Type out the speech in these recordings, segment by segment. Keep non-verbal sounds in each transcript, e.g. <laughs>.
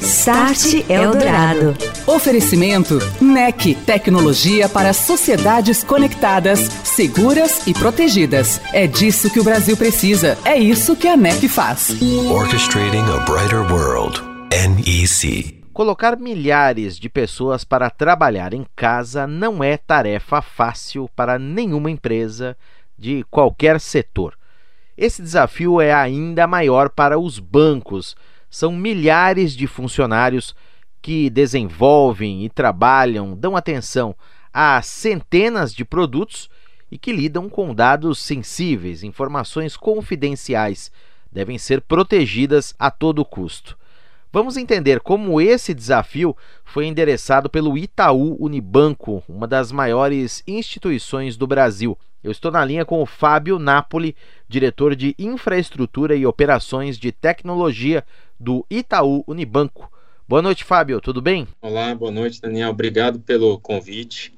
Start Eldorado. Oferecimento NEC, tecnologia para sociedades conectadas, seguras e protegidas. É disso que o Brasil precisa. É isso que a NEC faz. Orchestrating a brighter world. NEC. Colocar milhares de pessoas para trabalhar em casa não é tarefa fácil para nenhuma empresa de qualquer setor. Esse desafio é ainda maior para os bancos. São milhares de funcionários que desenvolvem e trabalham, dão atenção a centenas de produtos e que lidam com dados sensíveis, informações confidenciais, devem ser protegidas a todo custo. Vamos entender como esse desafio foi endereçado pelo Itaú Unibanco, uma das maiores instituições do Brasil. Eu estou na linha com o Fábio Napoli, diretor de Infraestrutura e Operações de Tecnologia do Itaú Unibanco. Boa noite, Fábio, tudo bem? Olá, boa noite, Daniel. Obrigado pelo convite.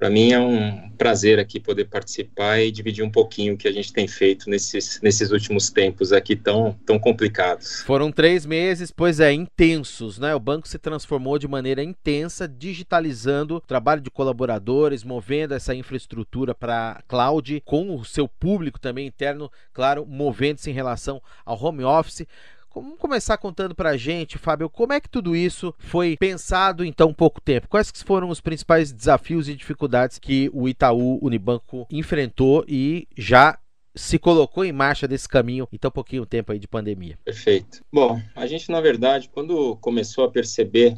Para mim é um prazer aqui poder participar e dividir um pouquinho o que a gente tem feito nesses, nesses últimos tempos aqui tão, tão complicados. Foram três meses, pois é, intensos, né? O banco se transformou de maneira intensa, digitalizando o trabalho de colaboradores, movendo essa infraestrutura para cloud, com o seu público também interno, claro, movendo-se em relação ao home office. Vamos começar contando para a gente, Fábio, como é que tudo isso foi pensado em tão pouco tempo? Quais foram os principais desafios e dificuldades que o Itaú Unibanco enfrentou e já se colocou em marcha desse caminho em tão pouquinho tempo aí de pandemia? Perfeito. Bom, a gente, na verdade, quando começou a perceber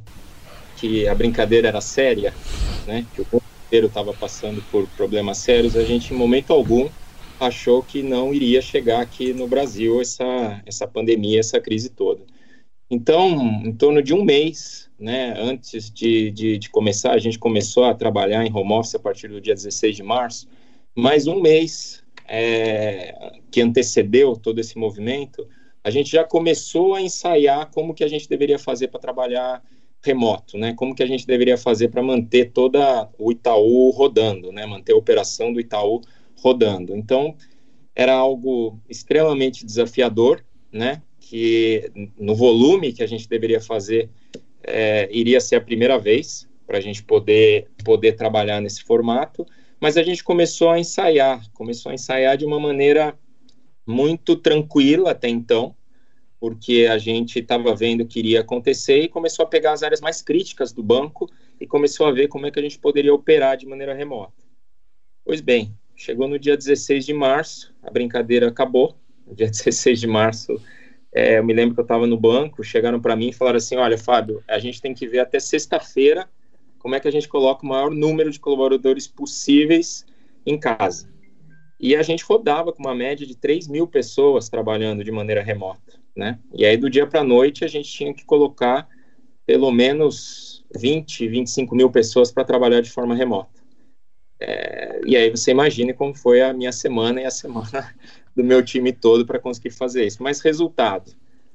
que a brincadeira era séria, né, que o mundo inteiro estava passando por problemas sérios, a gente, em momento algum, achou que não iria chegar aqui no Brasil essa, essa pandemia, essa crise toda. Então, em torno de um mês, né, antes de, de, de, começar, a gente começou a trabalhar em home office a partir do dia 16 de março, mais um mês é, que antecedeu todo esse movimento, a gente já começou a ensaiar como que a gente deveria fazer para trabalhar remoto, né? Como que a gente deveria fazer para manter toda o Itaú rodando, né? Manter a operação do Itaú rodando. Então, era algo extremamente desafiador, né? Que no volume que a gente deveria fazer, é, iria ser a primeira vez para a gente poder, poder trabalhar nesse formato, mas a gente começou a ensaiar, começou a ensaiar de uma maneira muito tranquila até então, porque a gente estava vendo o que iria acontecer e começou a pegar as áreas mais críticas do banco e começou a ver como é que a gente poderia operar de maneira remota. Pois bem, Chegou no dia 16 de março, a brincadeira acabou. No dia <laughs> 16 de março, é, eu me lembro que eu estava no banco, chegaram para mim e falaram assim: Olha, Fábio, a gente tem que ver até sexta-feira como é que a gente coloca o maior número de colaboradores possíveis em casa. E a gente rodava com uma média de 3 mil pessoas trabalhando de maneira remota, né? E aí, do dia para a noite, a gente tinha que colocar pelo menos 20, 25 mil pessoas para trabalhar de forma remota. É, e aí você imagine como foi a minha semana e a semana <laughs> do meu time todo para conseguir fazer isso. Mas resultado,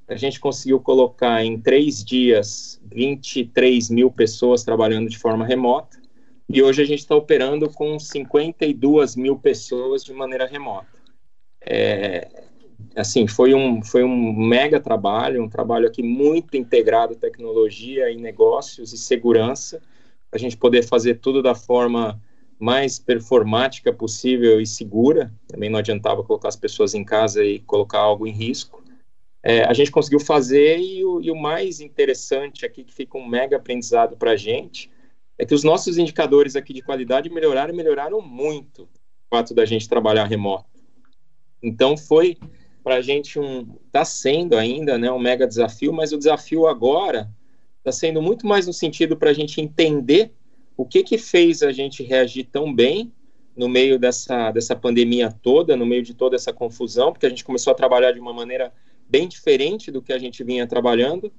a gente conseguiu colocar em três dias 23 mil pessoas trabalhando de forma remota e hoje a gente está operando com 52 mil pessoas de maneira remota. É, assim, foi um, foi um mega trabalho, um trabalho aqui muito integrado tecnologia e negócios e segurança, a gente poder fazer tudo da forma mais performática possível e segura. Também não adiantava colocar as pessoas em casa e colocar algo em risco. É, a gente conseguiu fazer e o, e o, mais interessante aqui, que fica um mega aprendizado para a gente, é que os nossos indicadores aqui de qualidade melhoraram e melhoraram muito o fato da gente trabalhar remoto. Então foi para a gente um, está sendo ainda né, um mega desafio, mas o desafio agora está sendo muito mais no sentido para a gente entender o que que fez a gente reagir tão bem no meio dessa, dessa pandemia toda, no meio de toda essa confusão, porque a gente começou a trabalhar de uma maneira bem diferente do que a gente vinha trabalhando,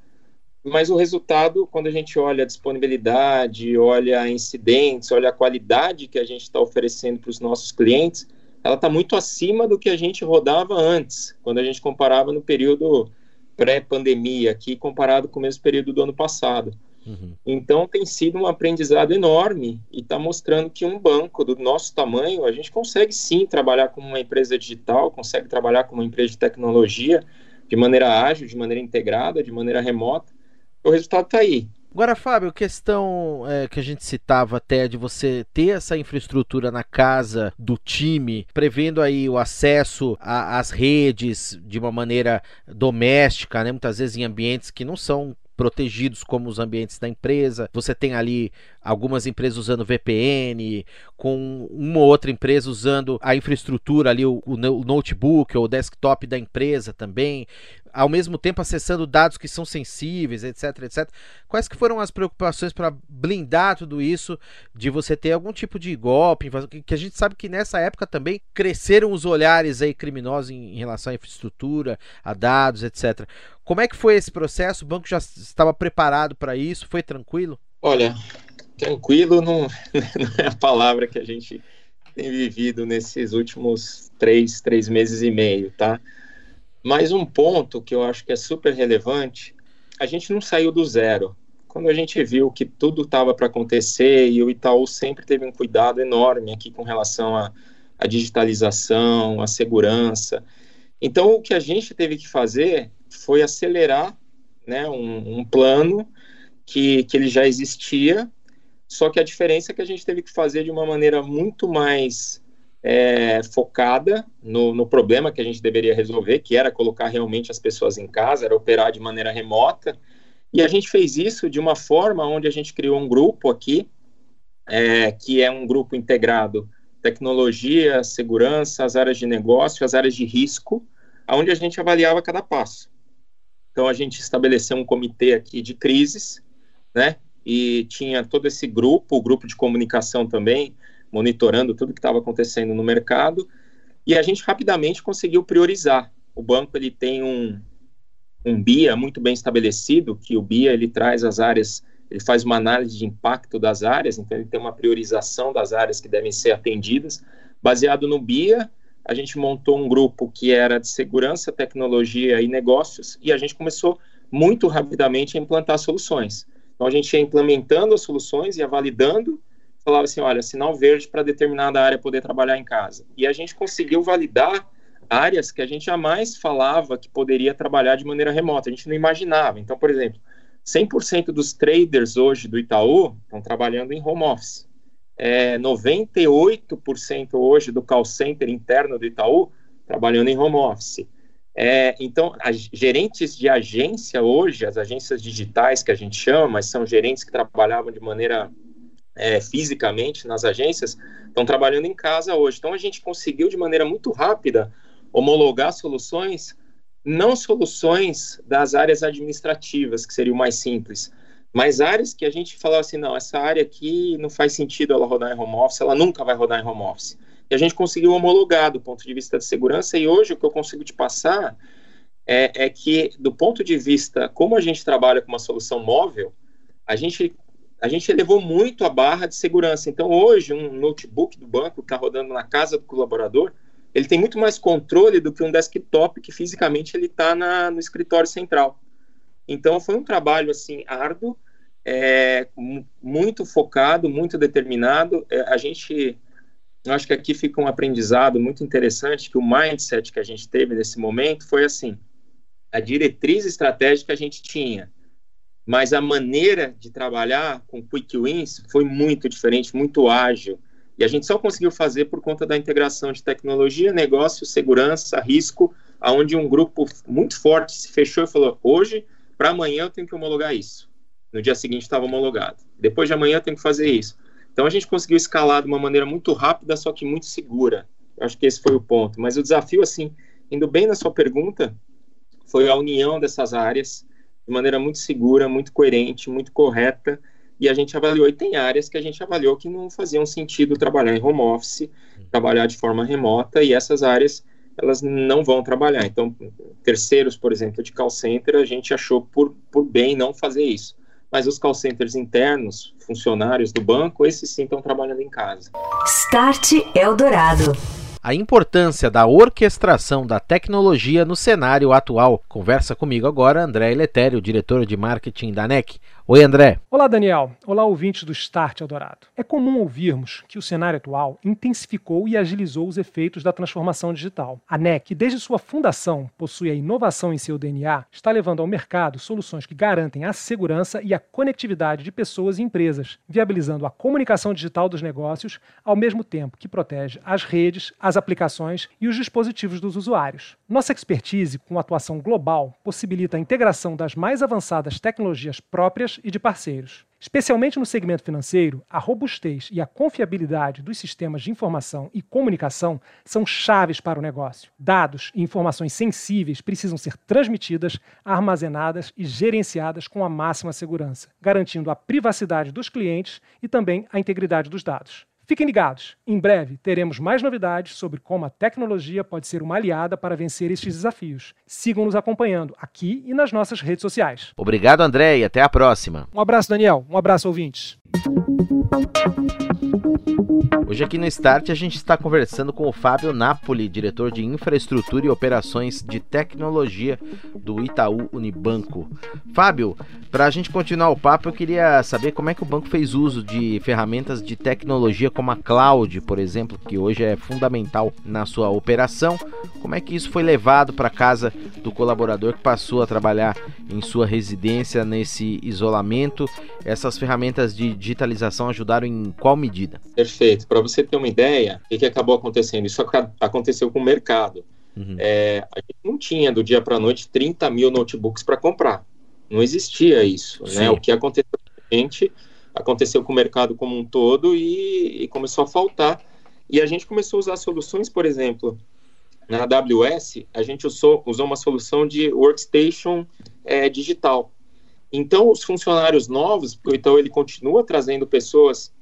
mas o resultado, quando a gente olha a disponibilidade, olha incidentes, olha a qualidade que a gente está oferecendo para os nossos clientes, ela está muito acima do que a gente rodava antes, quando a gente comparava no período pré-pandemia aqui, comparado com o mesmo período do ano passado. Uhum. Então tem sido um aprendizado enorme e está mostrando que um banco do nosso tamanho, a gente consegue sim trabalhar como uma empresa digital, consegue trabalhar como uma empresa de tecnologia, de maneira ágil, de maneira integrada, de maneira remota. O resultado está aí. Agora, Fábio, questão é, que a gente citava até de você ter essa infraestrutura na casa do time, prevendo aí o acesso às redes de uma maneira doméstica, né? muitas vezes em ambientes que não são protegidos como os ambientes da empresa. Você tem ali algumas empresas usando VPN, com uma ou outra empresa usando a infraestrutura ali, o, o notebook ou o desktop da empresa também, ao mesmo tempo acessando dados que são sensíveis, etc, etc. Quais que foram as preocupações para blindar tudo isso, de você ter algum tipo de golpe, que a gente sabe que nessa época também cresceram os olhares aí criminosos em, em relação à infraestrutura, a dados, etc. Como é que foi esse processo? O banco já estava preparado para isso? Foi tranquilo? Olha, tranquilo não, <laughs> não, é a palavra que a gente tem vivido nesses últimos três, três meses e meio, tá? Mas um ponto que eu acho que é super relevante, a gente não saiu do zero. Quando a gente viu que tudo estava para acontecer e o Itaú sempre teve um cuidado enorme aqui com relação à, à digitalização, à segurança. Então, o que a gente teve que fazer foi acelerar né, um, um plano que, que ele já existia, só que a diferença é que a gente teve que fazer de uma maneira muito mais é, focada no, no, problema que a gente deveria resolver, que era colocar realmente as pessoas em casa, era operar de maneira remota. E a gente fez isso de uma forma onde a gente criou um grupo aqui, é, que é um grupo integrado tecnologia, segurança, as áreas de negócio, as áreas de risco, onde a gente avaliava cada passo. Então a gente estabeleceu um comitê aqui de crises, né? E tinha todo esse grupo, o grupo de comunicação também, monitorando tudo que estava acontecendo no mercado. E a gente rapidamente conseguiu priorizar. O banco ele tem um, um BIA muito bem estabelecido, que o BIA ele traz as áreas, ele faz uma análise de impacto das áreas, então ele tem uma priorização das áreas que devem ser atendidas. Baseado no BIA, a gente montou um grupo que era de segurança, tecnologia e negócios, e a gente começou muito rapidamente a implantar soluções. Então, a gente ia implementando as soluções, ia validando, falava assim, olha, sinal verde para determinada área poder trabalhar em casa. E a gente conseguiu validar áreas que a gente jamais falava que poderia trabalhar de maneira remota, a gente não imaginava. Então, por exemplo, 100% dos traders hoje do Itaú estão trabalhando em home office é, 98% hoje do call center interno do Itaú trabalhando em home office. É, então, as gerentes de agência hoje, as agências digitais que a gente chama, são gerentes que trabalhavam de maneira é, fisicamente nas agências, estão trabalhando em casa hoje. Então, a gente conseguiu de maneira muito rápida homologar soluções, não soluções das áreas administrativas, que seria o mais simples, mas áreas que a gente falava assim, não, essa área aqui não faz sentido ela rodar em home office, ela nunca vai rodar em home office. E a gente conseguiu homologar do ponto de vista de segurança, e hoje o que eu consigo te passar é, é que, do ponto de vista, como a gente trabalha com uma solução móvel, a gente, a gente elevou muito a barra de segurança. Então, hoje, um notebook do banco que está rodando na casa do colaborador, ele tem muito mais controle do que um desktop que fisicamente ele está no escritório central. Então foi um trabalho assim árduo, é, muito focado, muito determinado. É, a gente, eu acho que aqui fica um aprendizado muito interessante que o mindset que a gente teve nesse momento foi assim: a diretriz estratégica a gente tinha, mas a maneira de trabalhar com quick wins foi muito diferente, muito ágil. E a gente só conseguiu fazer por conta da integração de tecnologia, negócio, segurança, risco, aonde um grupo muito forte se fechou e falou: hoje para amanhã eu tenho que homologar isso. No dia seguinte estava homologado. Depois de amanhã eu tenho que fazer isso. Então a gente conseguiu escalar de uma maneira muito rápida, só que muito segura. Acho que esse foi o ponto. Mas o desafio, assim, indo bem na sua pergunta, foi a união dessas áreas de maneira muito segura, muito coerente, muito correta. E a gente avaliou, e tem áreas que a gente avaliou que não faziam sentido trabalhar em home office, trabalhar de forma remota, e essas áreas elas não vão trabalhar. Então, terceiros, por exemplo, de call center, a gente achou por, por bem não fazer isso. Mas os call centers internos, funcionários do banco, esses sim estão trabalhando em casa. Start Eldorado. A importância da orquestração da tecnologia no cenário atual. Conversa comigo agora André Eletério, diretor de marketing da NEC. Oi, André. Olá, Daniel. Olá, ouvintes do Start Eldorado. É comum ouvirmos que o cenário atual intensificou e agilizou os efeitos da transformação digital. A NEC, desde sua fundação, possui a inovação em seu DNA, está levando ao mercado soluções que garantem a segurança e a conectividade de pessoas e empresas, viabilizando a comunicação digital dos negócios, ao mesmo tempo que protege as redes, as aplicações e os dispositivos dos usuários. Nossa expertise com atuação global possibilita a integração das mais avançadas tecnologias próprias e de parceiros. Especialmente no segmento financeiro, a robustez e a confiabilidade dos sistemas de informação e comunicação são chaves para o negócio. Dados e informações sensíveis precisam ser transmitidas, armazenadas e gerenciadas com a máxima segurança, garantindo a privacidade dos clientes e também a integridade dos dados. Fiquem ligados, em breve teremos mais novidades sobre como a tecnologia pode ser uma aliada para vencer estes desafios. Sigam nos acompanhando aqui e nas nossas redes sociais. Obrigado, André, e até a próxima. Um abraço, Daniel. Um abraço, ouvintes. Hoje aqui no Start a gente está conversando com o Fábio Napoli, diretor de Infraestrutura e Operações de Tecnologia do Itaú Unibanco. Fábio, para a gente continuar o papo, eu queria saber como é que o banco fez uso de ferramentas de tecnologia como a cloud, por exemplo, que hoje é fundamental na sua operação. Como é que isso foi levado para casa do colaborador que passou a trabalhar em sua residência nesse isolamento? Essas ferramentas de digitalização ajudaram em qual medida? Perfeito. Para você ter uma ideia, o que, acabou acontecendo? Isso aconteceu com o mercado. Uhum. É, a gente não tinha do dia para a noite 30 mil notebooks para comprar. Não existia isso. Né? O que aconteceu com a gente aconteceu com o mercado como um todo e, e começou a faltar. E a gente começou a usar soluções, por exemplo, na AWS, a gente usou, usou uma solução de workstation é, digital. Então, os funcionários novos, então ele continua trazendo pessoas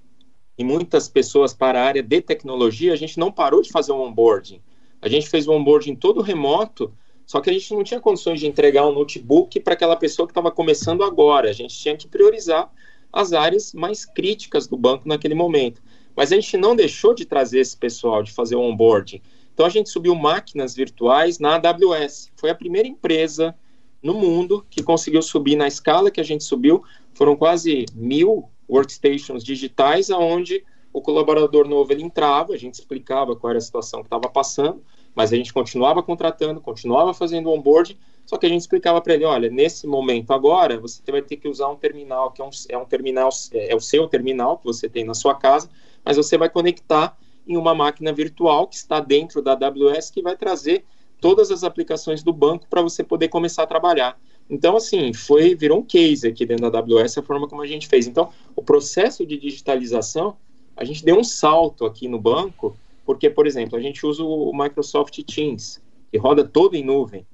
e muitas pessoas para a área de tecnologia, a gente não parou de fazer o um onboarding. A gente fez o um onboarding todo remoto, só que a gente não tinha condições de entregar um notebook para aquela pessoa que estava começando agora. A gente tinha que priorizar as áreas mais críticas do banco naquele momento. Mas a gente não deixou de trazer esse pessoal, de fazer o onboarding. Então a gente subiu máquinas virtuais na AWS. Foi a primeira empresa no mundo que conseguiu subir na escala que a gente subiu. Foram quase mil workstations digitais, aonde o colaborador novo ele entrava, a gente explicava qual era a situação que estava passando, mas a gente continuava contratando, continuava fazendo onboard, só que a gente explicava para ele, olha, nesse momento agora, você vai ter que usar um terminal, que é um, é um terminal, é, é o seu terminal que você tem na sua casa, mas você vai conectar em uma máquina virtual que está dentro da AWS, que vai trazer todas as aplicações do banco para você poder começar a trabalhar. Então, assim, foi virou um case aqui dentro da AWS a forma como a gente fez. Então, o processo de digitalização, a gente deu um salto aqui no banco, porque, por exemplo, a gente usa o Microsoft Teams, que roda todo em nuvem.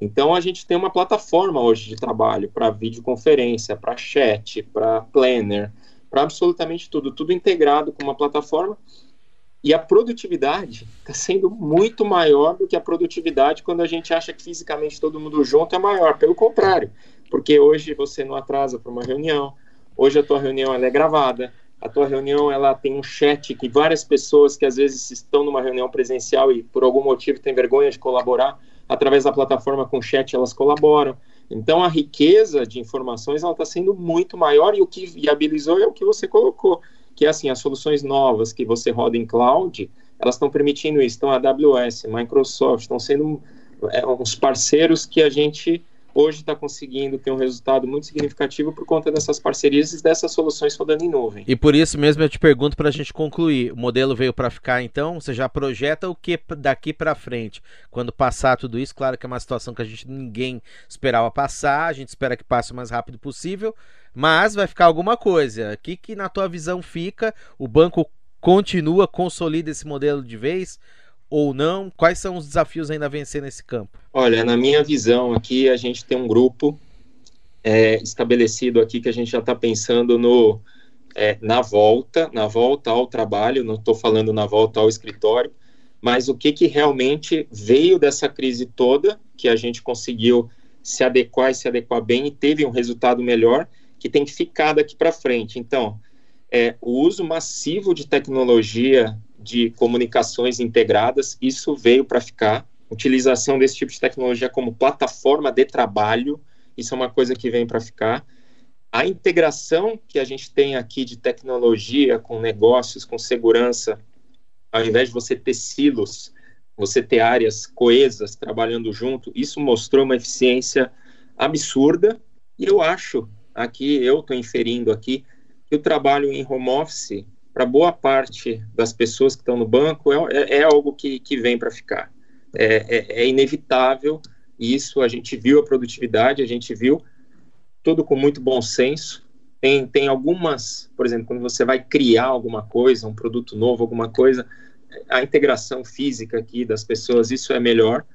Então, a gente tem uma plataforma hoje de trabalho para videoconferência, para chat, para planner, para absolutamente tudo, tudo integrado com uma plataforma e a produtividade está sendo muito maior do que a produtividade quando a gente acha que fisicamente todo mundo junto é maior. Pelo contrário, porque hoje você não atrasa para uma reunião, hoje a tua reunião é gravada, a tua reunião ela tem um chat que várias pessoas que às vezes estão numa reunião presencial e por algum motivo têm vergonha de colaborar, através da plataforma com chat elas colaboram. Então a riqueza de informações ela está sendo muito maior e o que viabilizou é o que você colocou que assim, as soluções novas que você roda em cloud, elas estão permitindo isso. Então, a AWS, Microsoft, estão sendo é, uns parceiros que a gente hoje está conseguindo ter um resultado muito significativo por conta dessas parcerias e dessas soluções rodando em nuvem. E por isso mesmo eu te pergunto para a gente concluir: o modelo veio para ficar, então? Você já projeta o que daqui para frente? Quando passar tudo isso, claro que é uma situação que a gente ninguém esperava passar, a gente espera que passe o mais rápido possível, mas vai ficar alguma coisa. O que, que na tua visão fica? O banco continua, consolida esse modelo de vez ou não? Quais são os desafios ainda a vencer nesse campo? Olha, na minha visão aqui, a gente tem um grupo é, estabelecido aqui que a gente já está pensando no é, na volta, na volta ao trabalho, não estou falando na volta ao escritório, mas o que, que realmente veio dessa crise toda, que a gente conseguiu se adequar e se adequar bem e teve um resultado melhor, que tem que ficar daqui para frente. Então, é, o uso massivo de tecnologia de comunicações integradas, isso veio para ficar. Utilização desse tipo de tecnologia como plataforma de trabalho, isso é uma coisa que vem para ficar. a integração que a gente tem aqui de tecnologia com negócios, com segurança, ao invés de você ter silos, você ter áreas coesas trabalhando junto, isso mostrou uma eficiência absurda. E eu acho, aqui, eu estou inferindo aqui, que o trabalho em home office, para boa parte das pessoas que estão no banco, é, é, é algo que, que vem para ficar. É, é, é inevitável isso, a gente viu a produtividade, a gente viu tudo com muito bom senso. Tem, tem algumas, por exemplo, quando você vai criar alguma coisa, um produto novo, alguma coisa, a integração física aqui das pessoas, isso é melhor,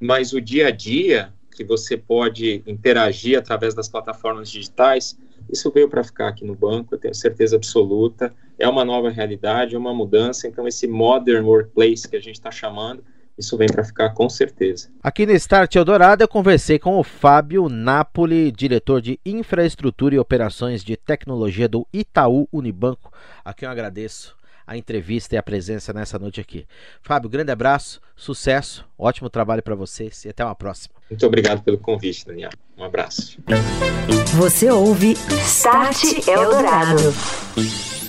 mas o dia a dia, que você pode interagir através das plataformas digitais, isso veio para ficar aqui no banco, eu tenho certeza absoluta. É uma nova realidade, é uma mudança. Então, esse modern workplace que a gente está chamando, isso vem para ficar com certeza. Aqui no Start Eldorado eu conversei com o Fábio Napoli, diretor de Infraestrutura e Operações de Tecnologia do Itaú Unibanco, a quem eu agradeço a entrevista e a presença nessa noite aqui. Fábio, grande abraço, sucesso, ótimo trabalho para vocês e até uma próxima. Muito obrigado pelo convite, Daniel. Um abraço. Você ouve Start Eldorado.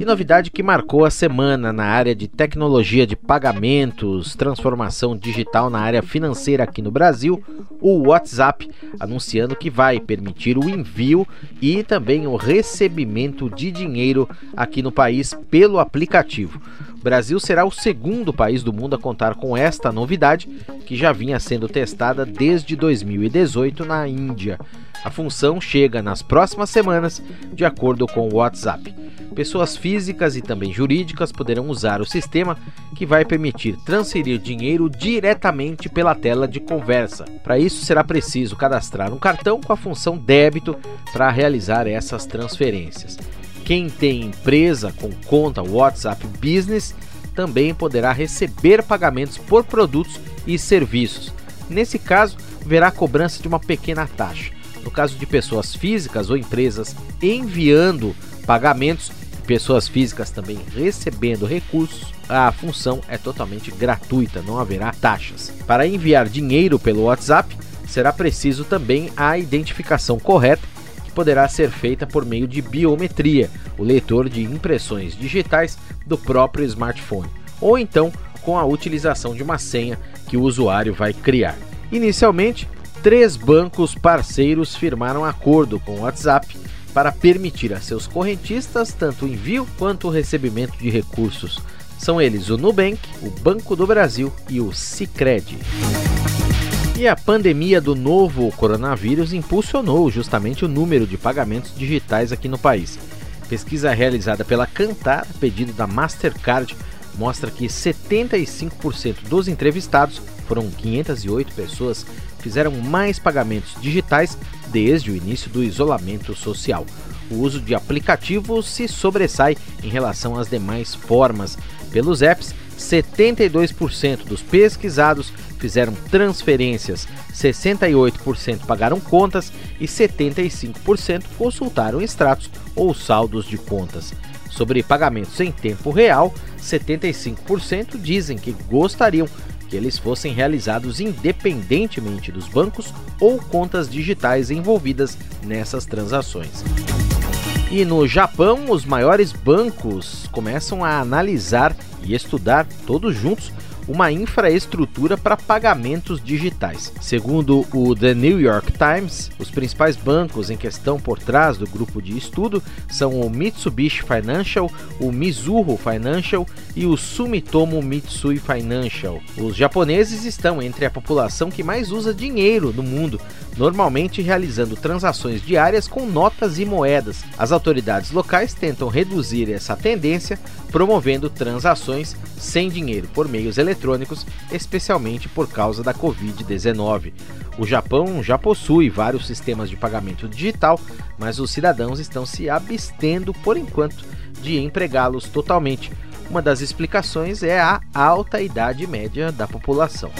E novidade que marcou a semana na área de tecnologia de pagamentos, transformação digital na área financeira aqui no Brasil, o WhatsApp anunciando que vai permitir o envio e também o recebimento de dinheiro aqui no país pelo aplicativo. O Brasil será o segundo país do mundo a contar com esta novidade, que já vinha sendo testada desde 2018 na Índia. A função chega nas próximas semanas, de acordo com o WhatsApp. Pessoas físicas e também jurídicas poderão usar o sistema que vai permitir transferir dinheiro diretamente pela tela de conversa. Para isso, será preciso cadastrar um cartão com a função débito para realizar essas transferências. Quem tem empresa com conta WhatsApp Business também poderá receber pagamentos por produtos e serviços. Nesse caso, verá cobrança de uma pequena taxa. No caso de pessoas físicas ou empresas enviando pagamentos, pessoas físicas também recebendo recursos, a função é totalmente gratuita, não haverá taxas. Para enviar dinheiro pelo WhatsApp, será preciso também a identificação correta, que poderá ser feita por meio de biometria, o leitor de impressões digitais do próprio smartphone, ou então com a utilização de uma senha que o usuário vai criar. Inicialmente, três bancos parceiros firmaram acordo com o WhatsApp para permitir a seus correntistas tanto o envio quanto o recebimento de recursos. São eles o Nubank, o Banco do Brasil e o Sicredi. E a pandemia do novo coronavírus impulsionou justamente o número de pagamentos digitais aqui no país. Pesquisa realizada pela Cantar, pedido da Mastercard, mostra que 75% dos entrevistados, foram 508 pessoas, fizeram mais pagamentos digitais desde o início do isolamento social. O uso de aplicativos se sobressai em relação às demais formas. Pelos apps, 72% dos pesquisados fizeram transferências, 68% pagaram contas e 75% consultaram extratos ou saldos de contas. Sobre pagamentos em tempo real, 75% dizem que gostariam que eles fossem realizados independentemente dos bancos ou contas digitais envolvidas nessas transações. E no Japão, os maiores bancos começam a analisar e estudar todos juntos uma infraestrutura para pagamentos digitais. Segundo o The New York Times, os principais bancos em questão por trás do grupo de estudo são o Mitsubishi Financial, o Mizuho Financial e o Sumitomo Mitsui Financial. Os japoneses estão entre a população que mais usa dinheiro no mundo, normalmente realizando transações diárias com notas e moedas. As autoridades locais tentam reduzir essa tendência, promovendo transações sem dinheiro por meios eletrônicos, especialmente por causa da Covid-19. O Japão já possui vários sistemas de pagamento digital, mas os cidadãos estão se abstendo por enquanto de empregá-los totalmente. Uma das explicações é a alta idade média da população.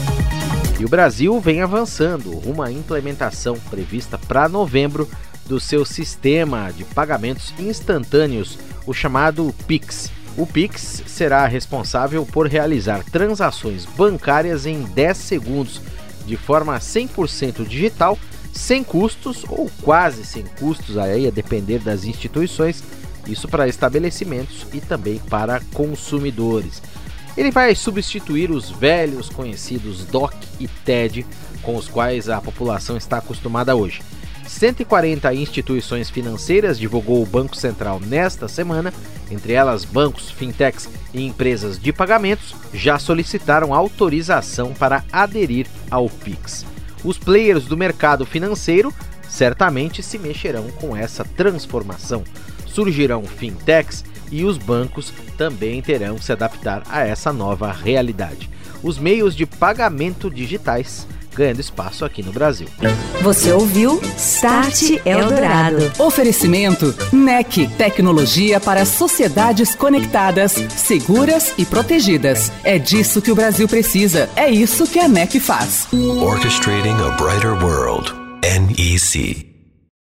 E o Brasil vem avançando rumo à implementação prevista para novembro do seu sistema de pagamentos instantâneos, o chamado PIX. O Pix será responsável por realizar transações bancárias em 10 segundos, de forma 100% digital, sem custos ou quase sem custos, aí a depender das instituições, isso para estabelecimentos e também para consumidores. Ele vai substituir os velhos conhecidos DOC e TED, com os quais a população está acostumada hoje. 140 instituições financeiras divulgou o Banco Central nesta semana, entre elas bancos, fintechs e empresas de pagamentos, já solicitaram autorização para aderir ao Pix. Os players do mercado financeiro certamente se mexerão com essa transformação. Surgirão fintechs e os bancos também terão que se adaptar a essa nova realidade. Os meios de pagamento digitais ganhando espaço aqui no Brasil. Você ouviu Start Eldorado. Oferecimento NEC, tecnologia para sociedades conectadas, seguras e protegidas. É disso que o Brasil precisa. É isso que a NEC faz. Orchestrating a brighter world. NEC.